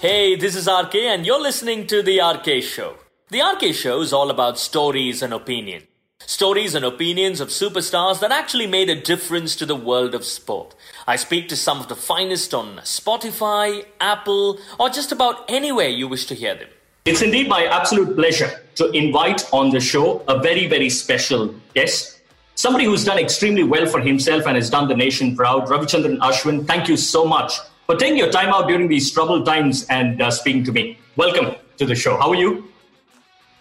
Hey, this is RK, and you're listening to The RK Show. The RK Show is all about stories and opinion. Stories and opinions of superstars that actually made a difference to the world of sport. I speak to some of the finest on Spotify, Apple, or just about anywhere you wish to hear them. It's indeed my absolute pleasure to invite on the show a very, very special guest. Somebody who's done extremely well for himself and has done the nation proud. Ravichandran Ashwin, thank you so much for taking your time out during these troubled times and uh, speaking to me. Welcome to the show. How are you?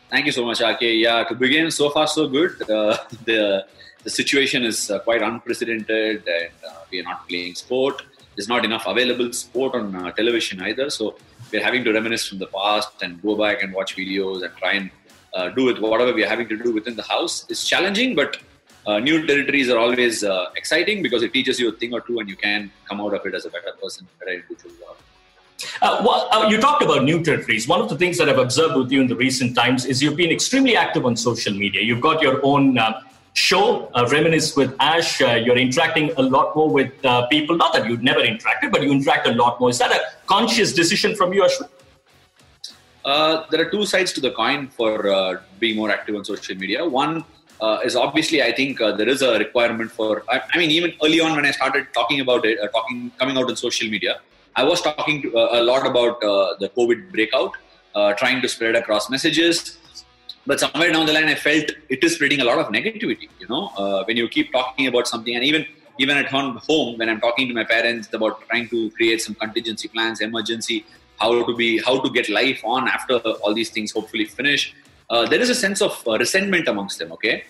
Thank you so much, RK. Yeah, to begin, so far so good. Uh, the the situation is uh, quite unprecedented, and uh, we are not playing sport. There's not enough available sport on uh, television either. So we're having to reminisce from the past and go back and watch videos and try and uh, do with whatever we're having to do within the house. It's challenging, but uh, new territories are always exciting because it teaches you a thing or two, and you can come out of it as a better person, better individual. Uh, well, uh, you talked about new territories. One of the things that I've observed with you in the recent times is you've been extremely active on social media. You've got your own uh, show, uh, Reminisce with Ash. Uh, you're interacting a lot more with uh, people. Not that you'd never interacted, but you interact a lot more. Is that a conscious decision from you, Ashwin? there are two sides to the coin for being more active on social media. One is obviously, I think there is a requirement for. I, I, mean, even early on when I started talking about it, talking coming out on social media I was talking to, uh, a lot about uh, the COVID breakout, uh, trying to spread across messages. But somewhere down the line, I felt it is spreading a lot of negativity. You know, uh, when you keep talking about something, and even even at home, when I'm talking to my parents about trying to create some contingency plans, emergency, how to be, how to get life on after all these things hopefully finish. Uh, there is a sense of uh, resentment amongst them. Okay,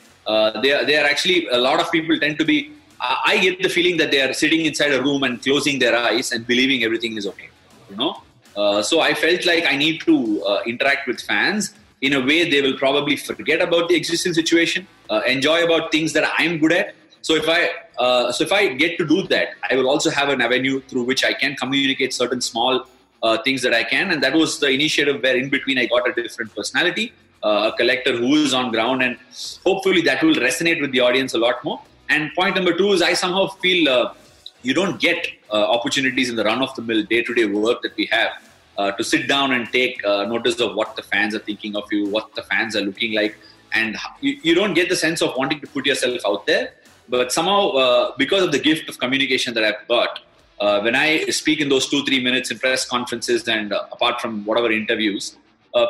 they are, they are actually a lot of people tend to be I get the feeling that they are sitting inside a room and closing their eyes and believing everything is okay. You know, uh, so I felt like I need to uh, interact with fans in a way they will probably forget about the existing situation, uh, enjoy about things that I'm good at. So if I uh, so if I get to do that, I will also have an avenue through which I can communicate certain small uh, things that I can, and that was the initiative where in between I got a different personality, uh, a collector who is on ground, and hopefully that will resonate with the audience a lot more. And point number two is I somehow feel uh, you don't get uh, opportunities in the run of the mill day to day work that we have uh, to sit down and take uh, notice of what the fans are thinking of you, what the fans are looking like. And you, you don't get the sense of wanting to put yourself out there. But somehow, uh, because of the gift of communication that I've got, uh, when I speak in those two, three minutes in press conferences and apart from whatever interviews,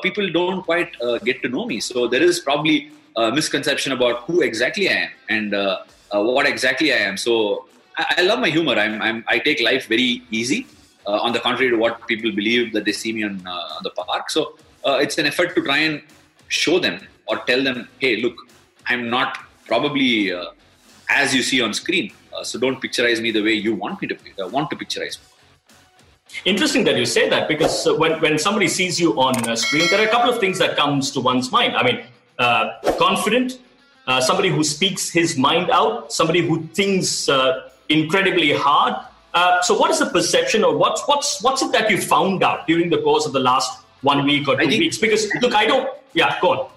people don't quite get to know me. So there is probably a misconception about who exactly I am. And uh, what exactly I am. So I, I love my humor. I'm, I'm, i take life very easy. Uh, on the contrary to what people believe that they see me on, uh, the park. So uh, it's an effort to try and show them or tell them, hey, look, I'm not probably uh, as you see on screen. Uh, so don't picturize me the way you want me to want to picturize me. Interesting that you say that because when, when somebody sees you on a screen, there are a couple of things that comes to one's mind. I mean, confident, uh, somebody who speaks his mind out, somebody who thinks uh, incredibly hard. Uh, so, what is the perception, or what's what's what's it that you found out during the course of the last one week or two think, weeks? Because look, I don't. Yeah, go on.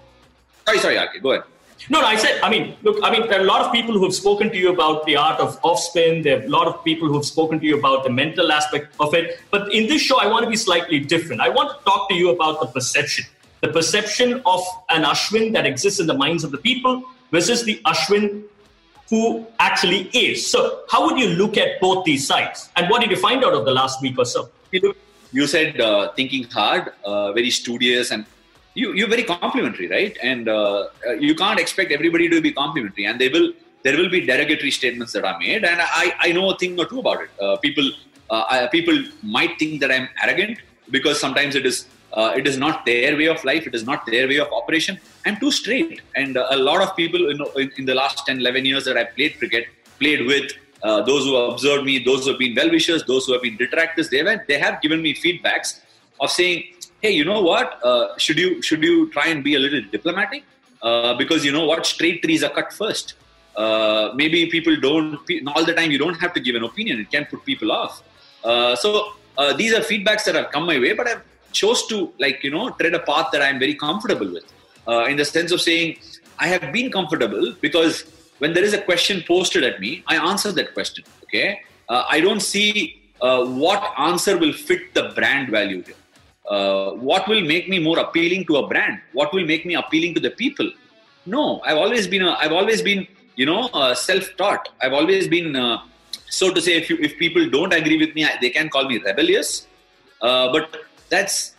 Sorry, sorry, okay, go ahead. No, no, I said, I mean, look, I mean, there are a lot of people who have spoken to you about the art of off spin. There are a lot of people who have spoken to you about the mental aspect of it. But in this show, I want to be slightly different. I want to talk to you about the perception the perception of an Ashwin that exists in the minds of the people versus the Ashwin who actually is. So, how would you look at both these sides? And what did you find out of the last week or so? You said uh, thinking hard, uh, very studious, and you, you're very complimentary, right? And uh, uh you can't expect everybody to be complimentary, and they will. There will be derogatory statements that are made, and I, I know a thing or two about it. Uh, people uh, I, people might think that I'm arrogant because sometimes it is uh, it is not their way of life. It is not their way of operation. I'm too straight. And a lot of people in, in, the last 10, 11 years that I played cricket, played with, uh, those who have observed me, those who have been well-wishers, those who have been detractors, they, have, they have given me feedbacks of saying, hey, you know what? Uh, should you should you try and be a little diplomatic? Uh, because you know what? Straight trees are cut first. Uh, maybe people don't, all the time you don't have to give an opinion. It can put people off. so these are feedbacks that have come my way, but I've chose to like you know tread a path that I'm very comfortable with, uh, in the sense of saying I have been comfortable because when there is a question posted at me, I answer that question. Okay, uh, I don't see uh, what answer will fit the brand value here. Uh, what will make me more appealing to a brand? What will make me appealing to the people? No, I've always been a, I've always been you know uh, self-taught. I've always been uh, so to say. If you, if people don't agree with me, they can call me rebellious. Uh, but that's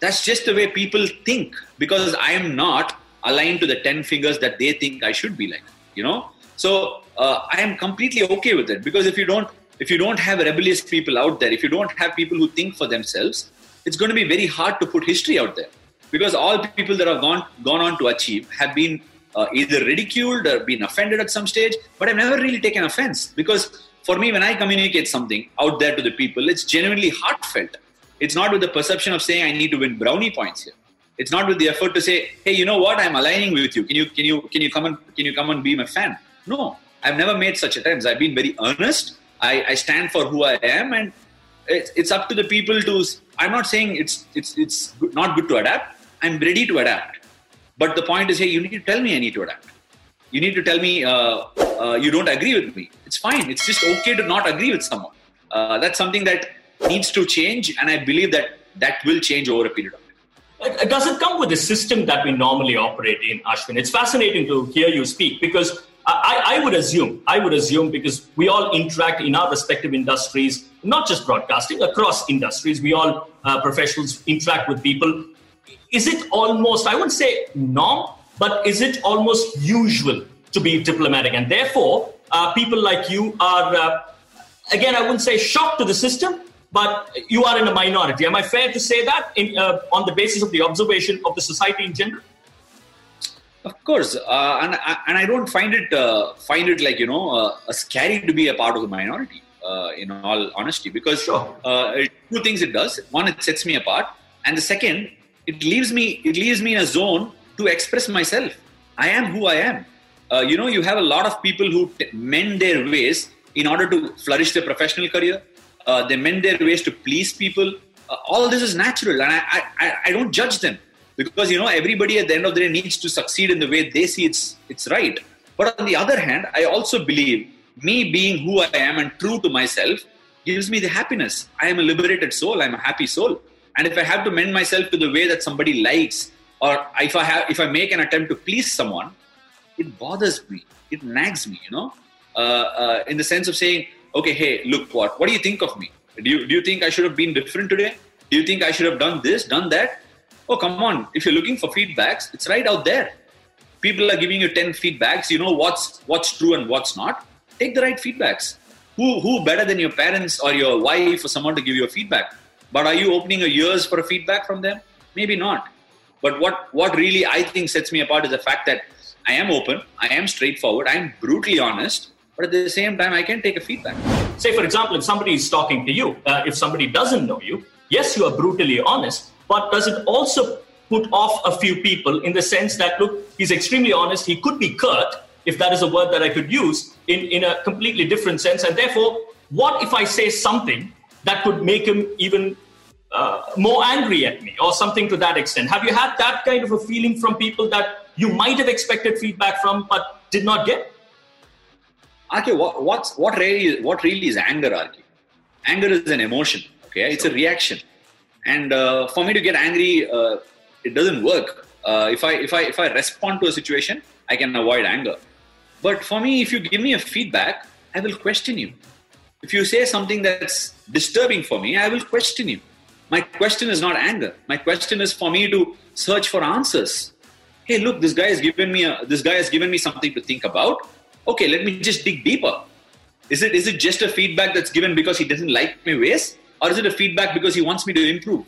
that's just the way people think because I am not aligned to the ten fingers that they think I should be like. You know, so uh, I am completely okay with it because if you don't if you don't have rebellious people out there, if you don't have people who think for themselves, it's going to be very hard to put history out there because all people that have gone gone on to achieve have been uh, either ridiculed or been offended at some stage, but I've never really taken offense because for me, when I communicate something out there to the people, it's genuinely heartfelt. It's not with the perception of saying I need to win brownie points here. It's not with the effort to say, hey, you know what, I'm aligning with you. Can you can you can you come and can you come and be my fan? No, I've never made such attempts. I've been very earnest. I, I stand for who I am, and it's, it's up to the people to. I'm not saying it's it's it's not good to adapt. I'm ready to adapt, but the point is, hey, you need to tell me I need to adapt. You need to tell me uh, uh, you don't agree with me. It's fine. It's just okay to not agree with someone. Uh, that's something that needs to change, and I believe that that will change over a period of time. Does it come with the system that we normally operate in, Ashwin? It's fascinating to hear you speak because I, I, would assume, I would assume, because we all interact in our respective industries, not just broadcasting, across industries, we all uh, professionals interact with people. Is it almost, I wouldn't say norm, but is it almost usual to be diplomatic? And therefore, uh, people like you are, uh, again, I wouldn't say shocked to the system, but you are in a minority. Am I fair to say that in, uh, on the basis of the observation of the society in general? Of course, uh, and and I don't find it uh, find it like you know uh, scary to be a part of the minority. Uh, in all honesty, because sure. Uh, two things it does: one, it sets me apart, and the second, it leaves me it leaves me in a zone to express myself. I am who I am. Uh, you know, you have a lot of people who t- mend their ways in order to flourish their professional career. they mend their ways to please people. all this is natural, and I, I, I don't judge them because you know everybody at the end of the day needs to succeed in the way they see it's it's right. But on the other hand i also believe me being who i am and true to myself gives me the happiness. I am a liberated soul. I'm a happy soul. And if i have to mend myself to the way that somebody likes or if i have if i make an attempt to please someone it bothers me. It nags me you know? Uh, uh, in the sense of saying okay hey look what what do you think of me? Do you, do you think i should have been different today? Do you think i should have done this done that Oh, come on. If you're looking for feedbacks, it's right out there. People are giving you 10 feedbacks. You know what's what's true and what's not. Take the right feedbacks. Who who better than your parents or your wife or someone to give you a feedback? But are you opening your ears for a feedback from them? Maybe not. But what what really I think sets me apart is the fact that I am open, I am straightforward, I am brutally honest, but at the same time, I can take a feedback. Say, for example, if somebody is talking to you, uh, if somebody doesn't know you, yes, you are brutally honest, but does it also put off a few people in the sense that, look, he's extremely honest, he could be curt, if that is a word that I could use, in, in a completely different sense. And therefore, what if I say something that could make him even uh, more angry at me or something to that extent? Have you had that kind of a feeling from people that you might have expected feedback from but did not get? Okay, what, what's, what, really, what really is anger, RK? Anger is an emotion, okay? It's a reaction and uh, for me to get angry uh, it doesn't work. Uh, if i if i if i respond to a situation i can avoid anger. But for me if you give me a feedback i will question you. If you say something that's disturbing for me i will question you. My question is not anger. My question is for me to search for answers. Hey look this guy has given me a, this guy has given me something to think about. Okay let me just dig deeper. Is it is it just a feedback that's given because he doesn't like my ways or is it a feedback because he wants me to improve?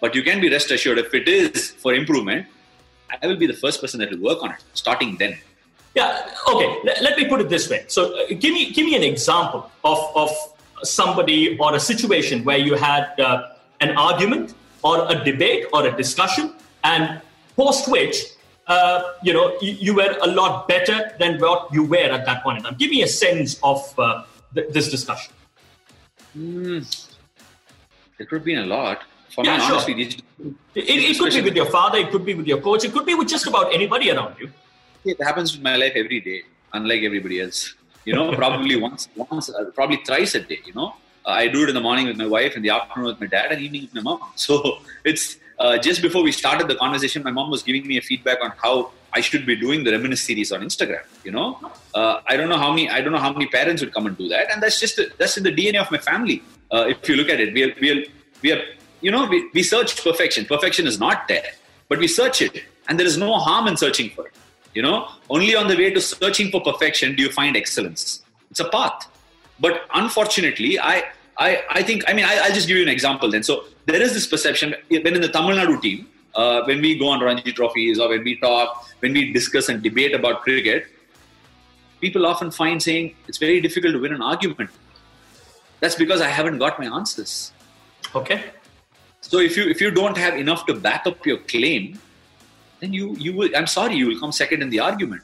But you can be rest assured if it is for improvement, I will be the first person that will work on it, starting then. Yeah. Okay. Let, me put it this way. So, uh, give me give me an example of of somebody or a situation where you had uh, an argument or a debate or a discussion, and post which uh, you know you, you, were a lot better than what you were at that point in time. Give me a sense of uh, th- this discussion. Mm, it could be a lot. For yeah, me, sure. honestly, these, it, it could be with your father, it could be with your coach, it could be with just about anybody around you. It happens in my life every day, unlike everybody else. You know, probably once, once, uh, probably thrice a day. You know, I do it in the morning with my wife, in the afternoon with my dad, and evening with my mom. So it's uh, just before we started the conversation, my mom was giving me a feedback on how I should be doing the reminisce series on Instagram. You know, uh, I don't know how many I don't know how many parents would come and do that, and that's just that's in the DNA of my family. Uh, if you look at it, we are we are we are you know we, we search perfection. Perfection is not there, but we search it, and there is no harm in searching for it. You know, only on the way to searching for perfection do you find excellence. It's a path. But unfortunately, I, I, I think, I mean, I, will just give you an example then. So there is this perception when in the Tamil Nadu team, uh, when we go on Ranji trophies or when we talk, when we discuss and debate about cricket, people often find saying it's very difficult to win an argument. That's because I haven't got my answers. Okay. So if you if you don't have enough to back up your claim, then you you will. I'm sorry, you will come second in the argument.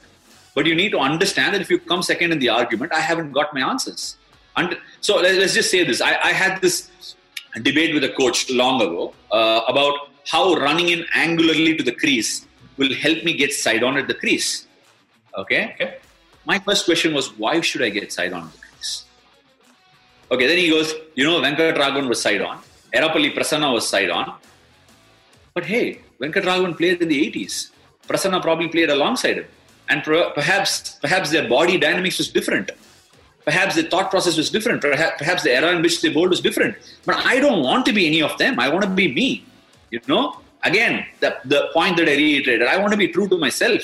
But you need to understand that if you come second in the argument, I haven't got my answers. And so let's just say this: I, I had this debate with a coach long ago uh, about how running in angularly to the crease will help me get side on at the crease. Okay? okay. My first question was, why should I get side on at the crease? Okay, then he goes, you know, Venkatraghavan was side on, Erapalli Prasanna was side on. But hey, Venkatraghavan played in the 80s. Prasanna probably played alongside him. And perhaps, perhaps their body dynamics was different. Perhaps the thought process was different. Perhaps the era in which they bowled was different. But I don't want to be any of them. I want to be me. You know, again, the, the point that I reiterated, I want to be true to myself.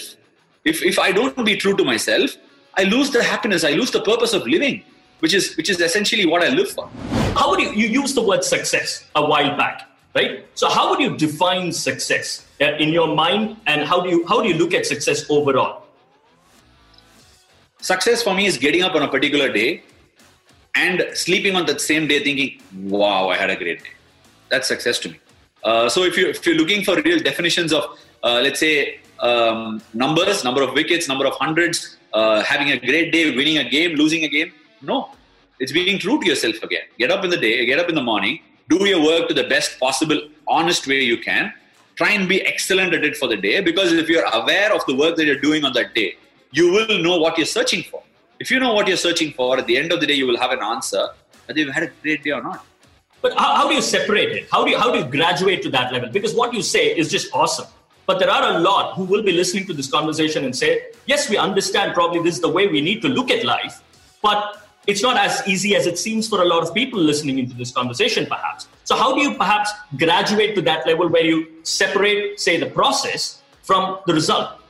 If, if I don't be true to myself, I lose the happiness, I lose the purpose of living, which is, which is essentially what I live for. How would you, you use the word success a while back, right? So how would you define success uh, in your mind and how do you, how do you look at success overall? Success for me is getting up on a particular day and sleeping on that same day thinking, wow, I had a great day. That's success to me. Uh, so if you if you're looking for real definitions of uh, let's say um, numbers, number of wickets, number of hundreds, uh, having a great day, winning a game, losing a game, no, it's being true to yourself again. Get up in the day, get up in the morning, do your work to the best possible, honest way you can. Try and be excellent at it for the day because if you're aware of the work that you're doing on that day, you will know what you're searching for. If you know what you're searching for, at the end of the day, you will have an answer whether you've had a great day or not. But how, how do you separate it? How do you, how do you graduate to that level? Because what you say is just awesome. But there are a lot who will be listening to this conversation and say, yes, we understand probably this is the way we need to look at life, but it's not as easy as it seems for a lot of people listening into this conversation, perhaps. So, how do you perhaps graduate to that level where you separate, say, the process from the result?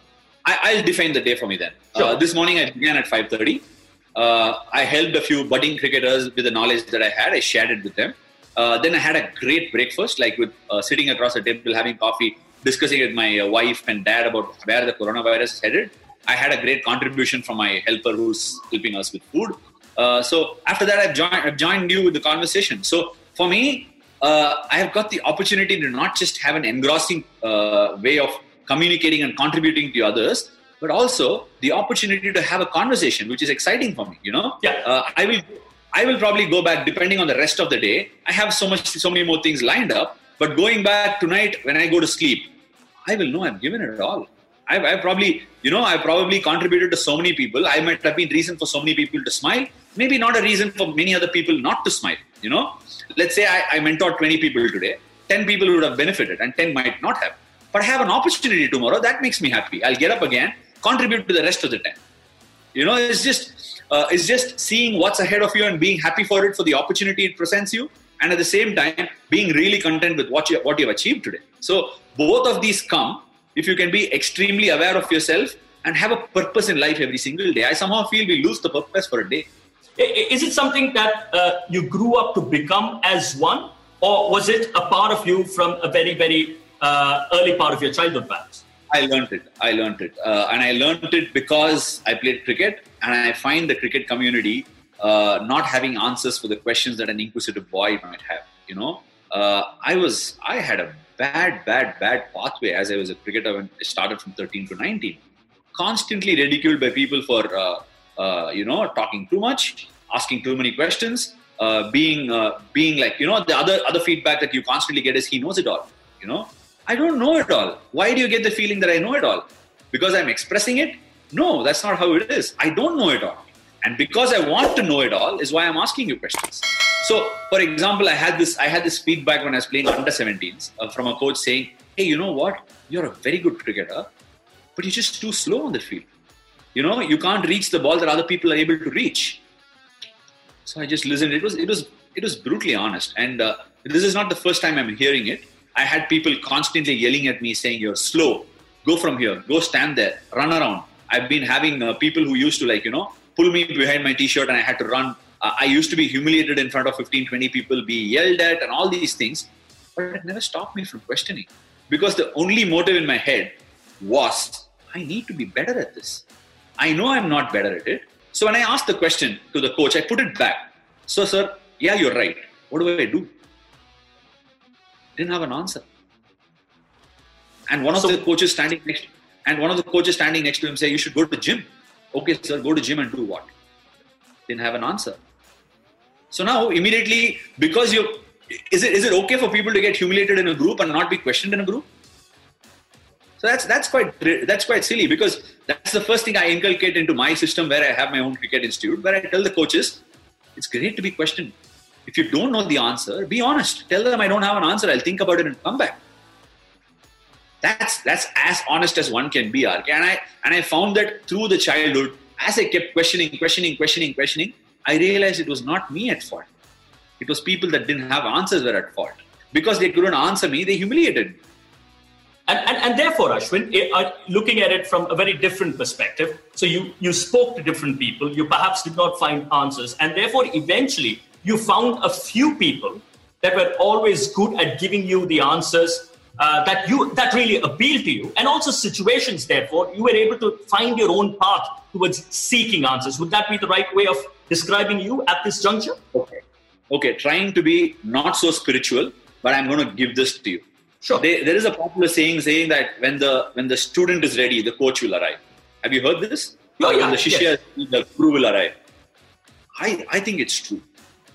I, will define the day for me then. Uh, sure. Uh, this morning I began at 5:30. Uh, I helped a few budding cricketers with the knowledge that I had. I shared it with them. Uh, then I had a great breakfast, like with uh, sitting across a table, having coffee, discussing with my wife and dad about where the coronavirus is headed. I had a great contribution from my helper who's helping us with food. Uh, so after that, I've joined, I've joined you with the conversation. So for me, uh, I have got the opportunity to not just have an engrossing uh, way of communicating and contributing to others, but also the opportunity to have a conversation, which is exciting for me. You know, yeah. Uh, I will I will probably go back depending on the rest of the day. I have so much, so many more things lined up. But going back tonight when I go to sleep, I will know I've given it all. I've, I've, probably, you know, I've probably contributed to so many people. I might have been reason for so many people to smile. Maybe not a reason for many other people not to smile. You know, let's say I, I mentored 20 people today. 10 people would have benefited, and 10 might not have. But I have an opportunity tomorrow. That makes me happy. I'll get up again, contribute to the rest of the 10. You know, it's just uh, is just seeing what's ahead of you and being happy for it for the opportunity it presents you and at the same time being really content with what you what you've achieved today so both of these come if you can be extremely aware of yourself and have a purpose in life every single day i somehow feel we lose the purpose for a day is it something that uh, you grew up to become as one or was it a part of you from a very very uh, early part of your childhood perhaps I learned it. I learned it, uh, and I learned it because I played cricket, and I find the cricket community uh, not having answers for the questions that an inquisitive boy might have. You know, uh, I was I had a bad, bad, bad pathway as I was a cricketer when I started from 13 to 19. Constantly ridiculed by people for uh, uh, you know talking too much, asking too many questions, being being like you know the other other feedback that you constantly get is he knows it all. You know, I don't know it all. Why do you get the feeling that I know it all? Because I'm expressing it? No, that's not how it is. I don't know it all. And because I want to know it all is why I'm asking you questions. So, for example, I had this I had this feedback when I was playing under 17s uh, from a coach saying, "Hey, you know what? You're a very good cricketer, but you're just too slow on the field. You know, you can't reach the ball that other people are able to reach." So I just listened. It was it was it was brutally honest, and uh, this is not the first time I'm hearing it. I had people constantly yelling at me saying, "You're slow. Go from here. Go stand there. Run around." I've been having uh, people who used to like you know pull me behind my t-shirt and I had to run. Uh, I used to be humiliated in front of 15, 20 people, be yelled at, and all these things. But it never stopped me from questioning because the only motive in my head was I need to be better at this. I know I'm not better at it. So when I asked the question to the coach, I put it back. So, sir, yeah, you're right. What do I do? Didn't have an answer. And one of So- the coaches standing next, and one of the coaches standing next to him say, "You should go to gym." Okay, sir, go to gym and do what? Didn't have an answer. So now immediately, because you, is it is it okay for people to get humiliated in a group and not be questioned in a group? So that's that's quite that's quite silly because that's the first thing I inculcate into my system where I have my own cricket institute where I tell the coaches, it's great to be questioned. If you don't know the answer, be honest. Tell them I don't have an answer. I'll think about it and come back. That's that's as honest as one can be, RK. And I and I found that through the childhood, as I kept questioning, questioning, questioning, questioning, I realized it was not me at fault. It was people that didn't have answers were at fault. Because they couldn't answer me, they humiliated me. And, and, and therefore, Ashwin, uh, looking at it from a very different perspective, so you, you spoke to different people, you perhaps did not find answers, and therefore, eventually, you found a few people that were always good at giving you the answers uh, that you that really appeal to you, and also situations. Therefore, you were able to find your own path towards seeking answers. Would that be the right way of describing you at this juncture? Okay. Okay, trying to be not so spiritual, but I'm going to give this to you. Sure. They, there is a popular saying saying that when the when the student is ready, the coach will arrive. Have you heard this? Oh, yeah, when the shishya, yes. the guru will arrive. I, I think it's true.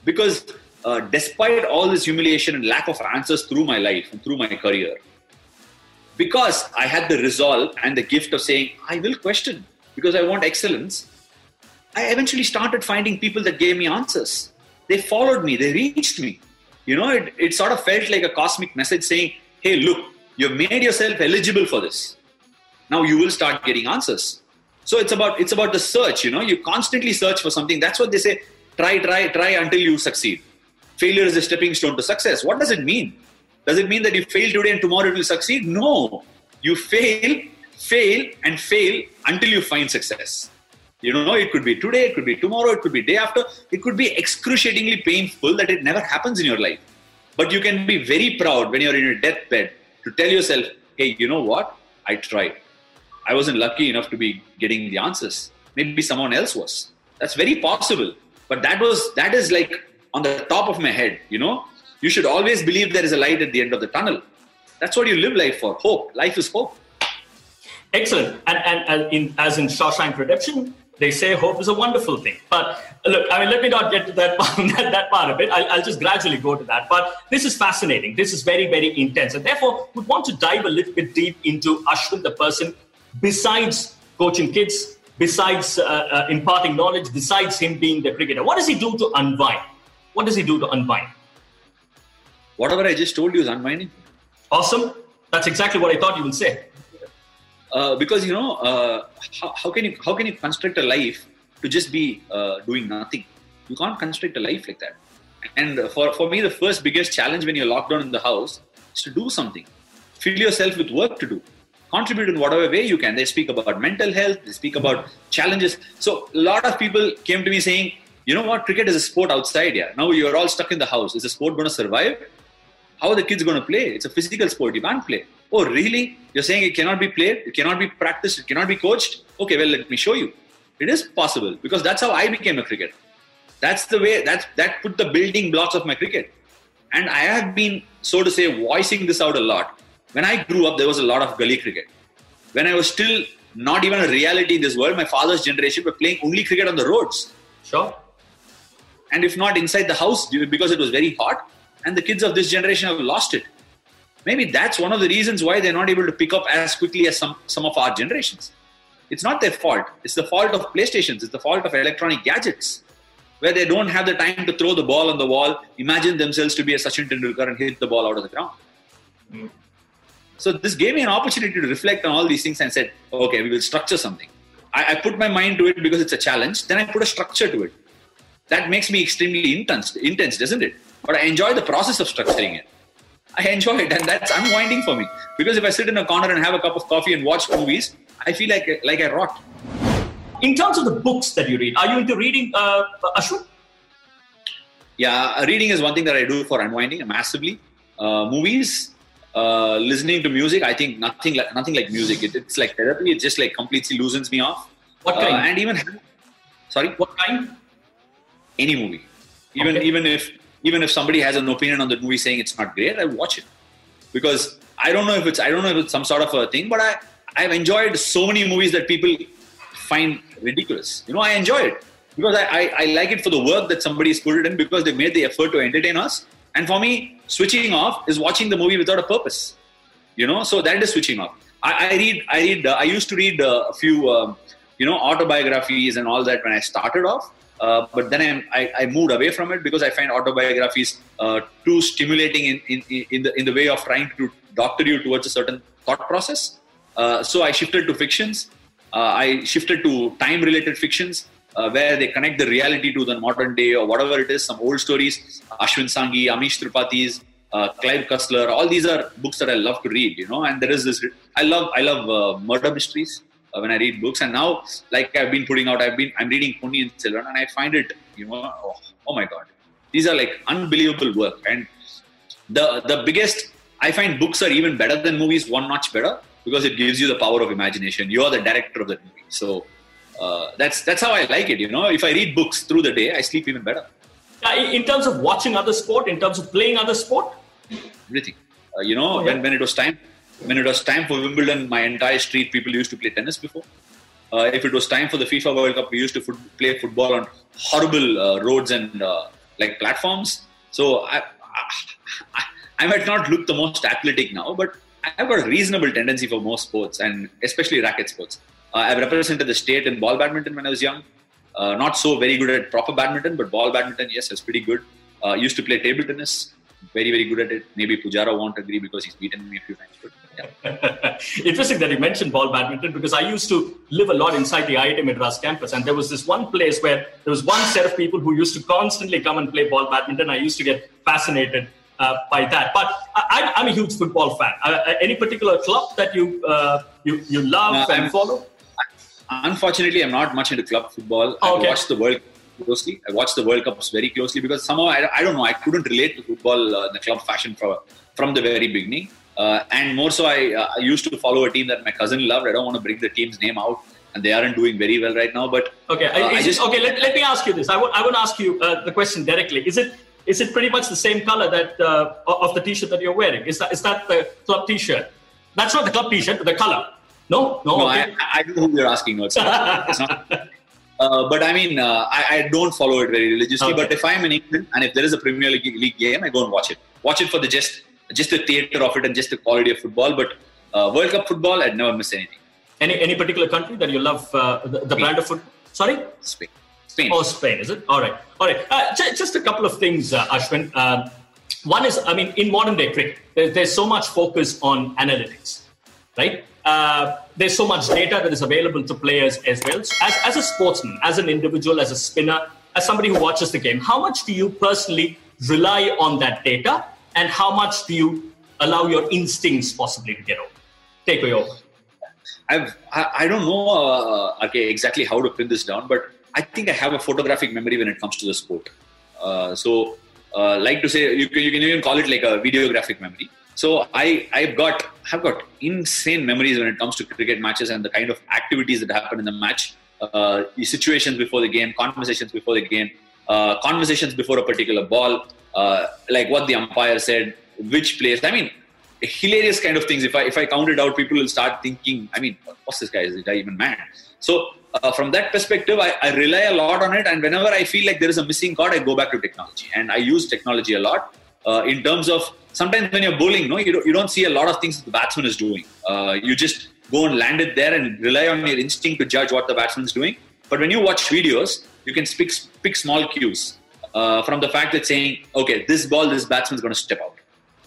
Because uh, despite all this humiliation and lack of answers through my life and through my career, because I had the resolve and the gift of saying, I will question because I want excellence, I eventually started finding people that gave me answers. They followed me, they reached me. You know, it, it sort of felt like a cosmic message saying, hey, look, you've made yourself eligible for this. Now you will start getting answers. So it's about it's about the search, you know, you constantly search for something. That's what they say, try, try, try until you succeed. Failure is a stepping stone to success. What does it mean? Does it mean that you fail today and tomorrow you will succeed? No. You fail, fail, and fail until you find success. You know, it could be today, it could be tomorrow, it could be day after. It could be excruciatingly painful that it never happens in your life. But you can be very proud when you're in your deathbed to tell yourself, hey, you know what? I tried. I wasn't lucky enough to be getting the answers. Maybe someone else was. That's very possible. But that was that is like on the top of my head, you know. You should always believe there is a light at the end of the tunnel. That's what you live life for. Hope. Life is hope. Excellent. And, and, and in, as in Shawshank Redemption, they say hope is a wonderful thing. But look, I mean, let me not get to that part, that, that part of it. I'll, I'll just gradually go to that. But this is fascinating. This is very, very intense. And therefore, we want to dive a little bit deep into Ashwin, the person, besides coaching kids, besides uh, uh, imparting knowledge, besides him being the cricketer. What does he do to unwind? What does he do to unwind? Whatever I just told you is unwinding. Awesome. That's exactly what I thought you would say. Uh, because you know uh, how, how can you how can you construct a life to just be uh, doing nothing you can't construct a life like that and for, for me the first biggest challenge when you're locked down in the house is to do something fill yourself with work to do contribute in whatever way you can they speak about mental health they speak about challenges so a lot of people came to me saying you know what cricket is a sport outside yeah now you're all stuck in the house is the sport going to survive how are the kids going to play? It's a physical sport. You can't play. Oh, really? You're saying it cannot be played? It cannot be practiced? It cannot be coached? Okay, well, let me show you. It is possible because that's how I became a cricketer. That's the way, that's, that put the building blocks of my cricket. And I have been, so to say, voicing this out a lot. When I grew up, there was a lot of gully cricket. When I was still not even a reality in this world, my father's generation were playing only cricket on the roads. Sure. And if not inside the house because it was very hot, and the kids of this generation have lost it. Maybe that's one of the reasons why they're not able to pick up as quickly as some, some of our generations. It's not their fault. It's the fault of PlayStations. It's the fault of electronic gadgets. where they don't have the time to throw the ball on the wall, imagine themselves to be a Sachin Tendulkar and hit the ball out of the ground. Mm. So this gave me an opportunity to reflect on all these things and said, okay, we will structure something. I, I put my mind to it because it's a challenge. Then I put a structure to it. That makes me extremely intense, intense, doesn't it? But I enjoy the process of structuring it. I enjoy it, and that's unwinding for me. Because if I sit in a corner and have a cup of coffee and watch movies, I feel like like I rot. In terms of the books that you read, are you into reading, uh, Ashwin? Yeah, reading is one thing that I do for unwinding massively. Uh, movies, uh, listening to music, I think nothing like nothing like music. It, it's like therapy. It just like completely loosens me off. What kind? Uh, and even sorry, what kind? Any movie. Even okay. even if even if somebody has an opinion on the movie saying it's not great, I watch it because I don't know if it's I don't know if it's some sort of a thing, but I I've enjoyed so many movies that people find ridiculous. You know, I enjoy it because I, I, I like it for the work that somebody's put it in because they made the effort to entertain us. And for me, switching off is watching the movie without a purpose. You know, so that is switching off. I, I read, I read, uh, I used to read uh, a few, um, you know, autobiographies and all that when I started off. Uh, but then I, I, moved away from it because I find autobiographies uh, too stimulating in, in, in, the, in the way of trying to doctor you towards a certain thought process. Uh, so I shifted to fictions. Uh, I shifted to time related fictions uh, where they connect the reality to the modern day or whatever it is, some old stories. Ashwin Sanghi, Amish Tripathi's, Clive Cussler, all these are books that I love to read, you know, and there is this, I love, I love murder mysteries uh, when I read books. And now, like I've been putting out, I've been I'm reading Ponniyin Selvan, and I find it, you know, oh, oh, my god, these are like unbelievable work. And the the biggest, I find books are even better than movies, one notch better because it gives you the power of imagination. You are the director of the movie, so. Uh, that's that's how I like it. You know, if I read books through the day, I sleep even better. in terms of watching other sport, in terms of playing other sport, everything. Uh, you know, oh, yeah. when, when it was time when it was time for Wimbledon, my entire street people used to play tennis before. Uh, if it was time for the FIFA World Cup, we used to foot, play football on horrible uh, roads and uh, like platforms. So I, I, I, might not look the most athletic now, but I've got a reasonable tendency for most sports and especially racket sports. Uh, I've represented the state in ball badminton when I was young. Uh, not so very good at proper badminton, but ball badminton, yes, is pretty good. Uh, used to play table tennis, very very good at it. Maybe Pujara won't agree because he's beaten me a few times. But Interesting that you mentioned ball badminton because I used to live a lot inside the IIT Madras campus, and there was this one place where there was one set of people who used to constantly come and play ball badminton. I used to get fascinated uh, by that. But I, am a huge football fan. Uh, uh, any particular club that you uh, you, you love no, and I'm, follow? Unfortunately, I'm not much into club football. I okay. watch the World closely. I watch the World Cups very closely because somehow I, I don't know. I couldn't relate to football uh, in the club fashion for, from the very beginning. Uh, and more so, I, uh, I, used to follow a team that my cousin loved. I don't want to bring the team's name out, and they aren't doing very well right now. But okay, uh, I just, okay. Let, let me ask you this. I want I want to ask you uh, the question directly. Is it is it pretty much the same color that uh, of the T-shirt that you're wearing? Is that is that the club T-shirt? That's not the club T-shirt, the color. No, no. no okay. I, I know who you're asking. No, it's not. it's not. Uh, but I mean, uh, I, I, don't follow it very religiously. Okay. But if I'm in England and if there is a Premier League, League game, I go and watch it. Watch it for the just just the theatre of it and just the quality of football. But uh, World Cup football, I'd never miss anything. Any any particular country that you love uh, the, the brand of football? Sorry, Spain. Spain. Oh, Spain. Is it? All right. All right. Uh, j- just a couple of things, uh, Ashwin. Um, one is, I mean, in modern day cricket, there, there's so much focus on analytics, right? Uh, there's so much data that is available to players as well. As, as a sportsman, as an individual, as a spinner, as somebody who watches the game, how much do you personally rely on that data and how much do you allow your instincts possibly to get over? Take away over. I've, I, I don't know uh, okay, exactly how to pin this down, but I think I have a photographic memory when it comes to the sport. Uh, so, uh, like to say, you you can even call it like a videographic memory. So I I've got have got insane memories when it comes to cricket matches and the kind of activities that happen in the match, uh, situations before the game, conversations before the game, uh, conversations before a particular ball, uh, like what the umpire said, which place. I mean, hilarious kind of things. If I if I count it out, people will start thinking, I mean, what's this guy? Is this guy even mad? So uh, from that perspective, I, I, rely a lot on it. And whenever I feel like there is a missing chord, I go back to technology, and I use technology a lot uh, in terms of sometimes when you're bowling, no, you don't, you don't see a lot of things the batsman is doing. Uh, you just go and land it there and rely on your instinct to judge what the batsman is doing. But when you watch videos, you can pick, pick small cues uh, from the fact that saying, okay, this ball, this batsman is going to step out.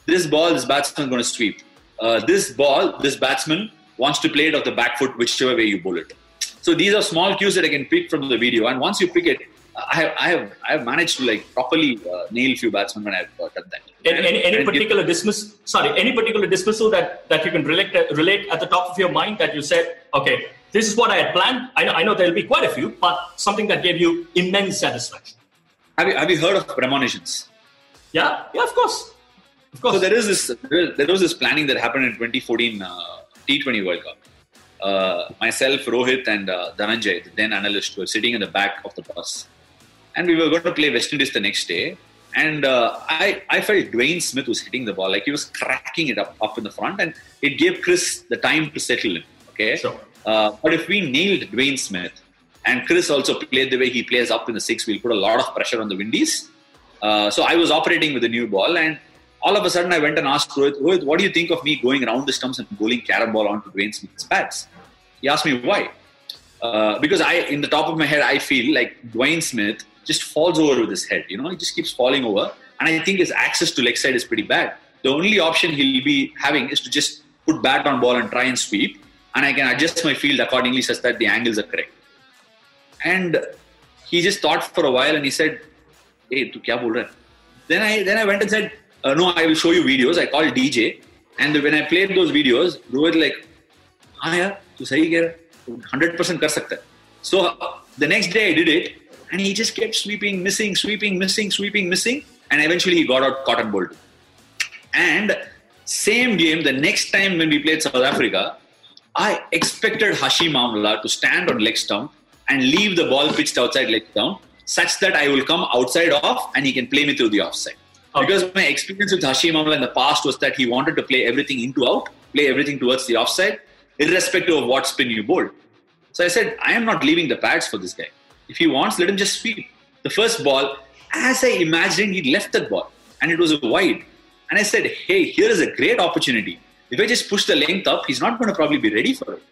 This ball, this batsman is going to sweep. Uh, this ball, this batsman wants to play it off the back foot, whichever way you bowl it. So these are small cues that I can pick from the video, and once you pick it, I have I have I have managed to like properly uh, nail few batsmen when I've uh, done that. Any, any, any particular dismiss? Sorry, any particular dismissal that that you can relate relate at the top of your mind that you said, okay, this is what I had planned. I know I know there'll be quite a few, but something that gave you immense satisfaction. Have you have you heard of premonitions? Yeah, yeah, of course, of course. So there is this there was this planning that happened in 2014 uh, T20 World Cup. Uh, myself, Rohit, and uh, Dhananjay, the then analyst, were sitting in the back of the bus and we were going to play West Indies the next day. And uh, I, I felt Dwayne Smith was hitting the ball like he was cracking it up up in the front, and it gave Chris the time to settle in. Okay, sure. Uh, but if we nailed Dwayne Smith, and Chris also played the way he plays up in the six, we'll put a lot of pressure on the Windies. Uh, so I was operating with a new ball, and all of a sudden I went and asked Rohit, Rohit, what do you think of me going around the stumps and bowling carom ball onto Dwayne Smith's bats? He asked me why. Uh, because I, in the top of my head, I feel like Dwayne Smith just falls over with his head. You know, he just keeps falling over. And I think his access to leg side is pretty bad. The only option he'll be having is to just put bat on ball and try and sweep. And I can adjust my field accordingly such that the angles are correct. And he just thought for a while and he said, Hey, tu kya bol Then I then I went and said, uh, No, I will show you videos. I called DJ. And when I played those videos, Rohit like, हाँ यार तू सही कह रहा 100% कर सकता है so the next day I did it and he just kept sweeping, missing, sweeping, missing, sweeping, missing, and eventually he got out carom ball. And same game, the next time when we played South Africa, I expected Hashim Amla to stand on leg stump and leave the ball pitched outside leg stump, such that I will come outside off and he can play me through the offside. Okay. Because my experience with Hashim Amla in the past was that he wanted to play everything into out, play everything towards the offside, irrespective of what spin you bowled. So I said, I am not leaving the pads for this guy. If he wants, let him just sweep. The first ball, as I imagined, he left that ball and it was wide. And I said, hey, here is a great opportunity. If I just push the length up, he's not going to probably be ready for it.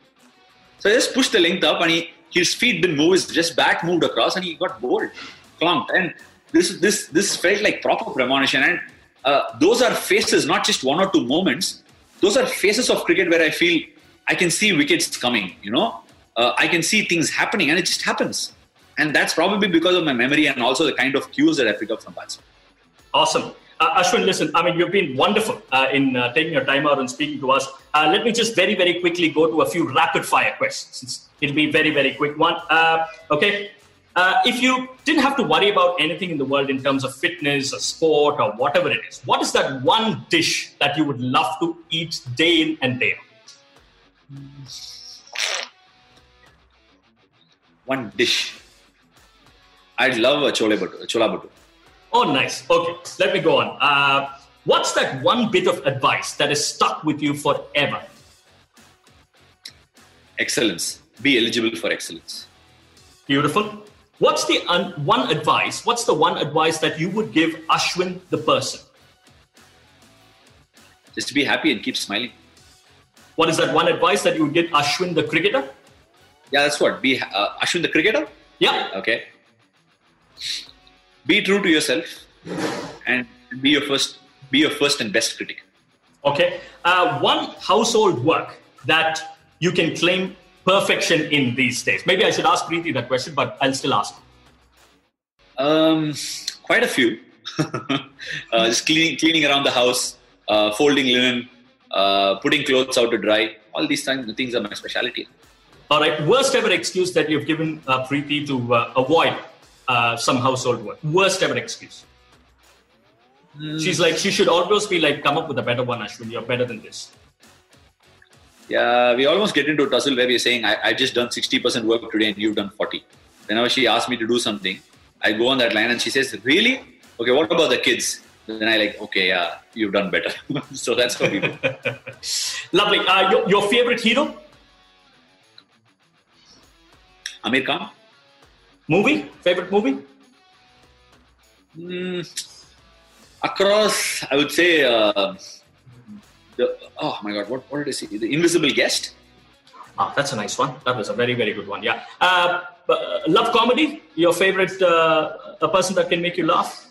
So I just pushed the length up and he, his feet didn't move, his just back moved across and he got bowled, clunked. And this, this, this felt like proper premonition. And uh, those are phases, not just one or two moments. Those are phases of cricket where I feel I can see wickets coming, you know. Uh, I can see things happening and it just happens. And that's probably because of my memory and also the kind of cues that I pick up from batsmen. Awesome. Uh, Ashwin, listen, I mean, you've been wonderful uh, in uh, taking your time out and speaking to us. Uh, let me just very, very quickly go to a few rapid fire questions. It'll be very, very quick one. Uh, okay. Uh, if you didn't have to worry about anything in the world in terms of fitness or sport or whatever it is, what is that one dish that you would love to eat day in and day out? One dish. I'd love a chole bhature, chola bhature. Oh, nice. Okay, let me go on. Uh, what's that one bit of advice that is stuck with you forever? Excellence. Be eligible for excellence. Beautiful. What's the un- one advice? What's the one advice that you would give Ashwin the person? Just to be happy and keep smiling. What is that one advice that you would give Ashwin the cricketer? Yeah, that's what. Be uh, Ashwin the cricketer. Yeah. Okay be true to yourself and be your first be your first and best critic. Okay. Uh, one household work that you can claim perfection in these days. Maybe i should ask Prithi that question but i'll still ask. Um, quite a few. Uh, just cleaning, cleaning around the house uh, folding linen uh, putting clothes out to dry. All these things things are my specialty. All right. Worst ever excuse that you've given uh, Prithi to uh, avoid uh, some household work. Worst ever excuse. Mm. She's like, she should always be like, come up with a better one, Ashwin. You're better than this. Yeah, we almost get into a tussle where we're saying, I, I've just done 60% work today and you've done 40. Whenever she asks me to do something, I go on that line and she says, Really? Okay, what about the kids? Then I like, okay, yeah, you've done better. so that's how we do. Lovely. Uh, your, your favorite hero? Aamir Khan. Movie? Favorite movie? Mm, across, I would say, uh, the, oh my god, what, what did I see? The Invisible Guest. Ah, that's a nice one. That was a very, very good one. Yeah. Uh, love comedy. Your favorite uh, a person that can make you laugh.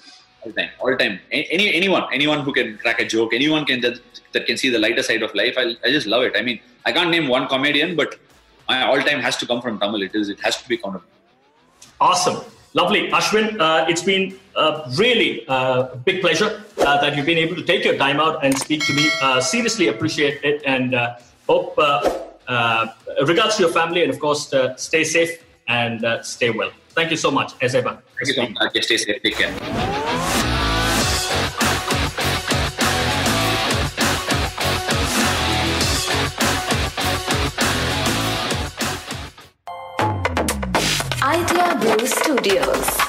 All time, all time. Any anyone, anyone who can crack a joke, anyone can that, that can see the lighter side of life. I I just love it. I mean, I can't name one comedian, but my all time has to come from Tamil. It is. It has to be Kaunam. Awesome. Lovely. Ashwin, uh, it's been a really uh, big pleasure uh, that you've been able to take your time out and speak to me. Uh, seriously appreciate it and uh, hope, uh, regards to your family, and of course, stay safe and stay well. Thank you so much, Ezeban. Thank you so much. Stay safe. Take care. Brew Studios.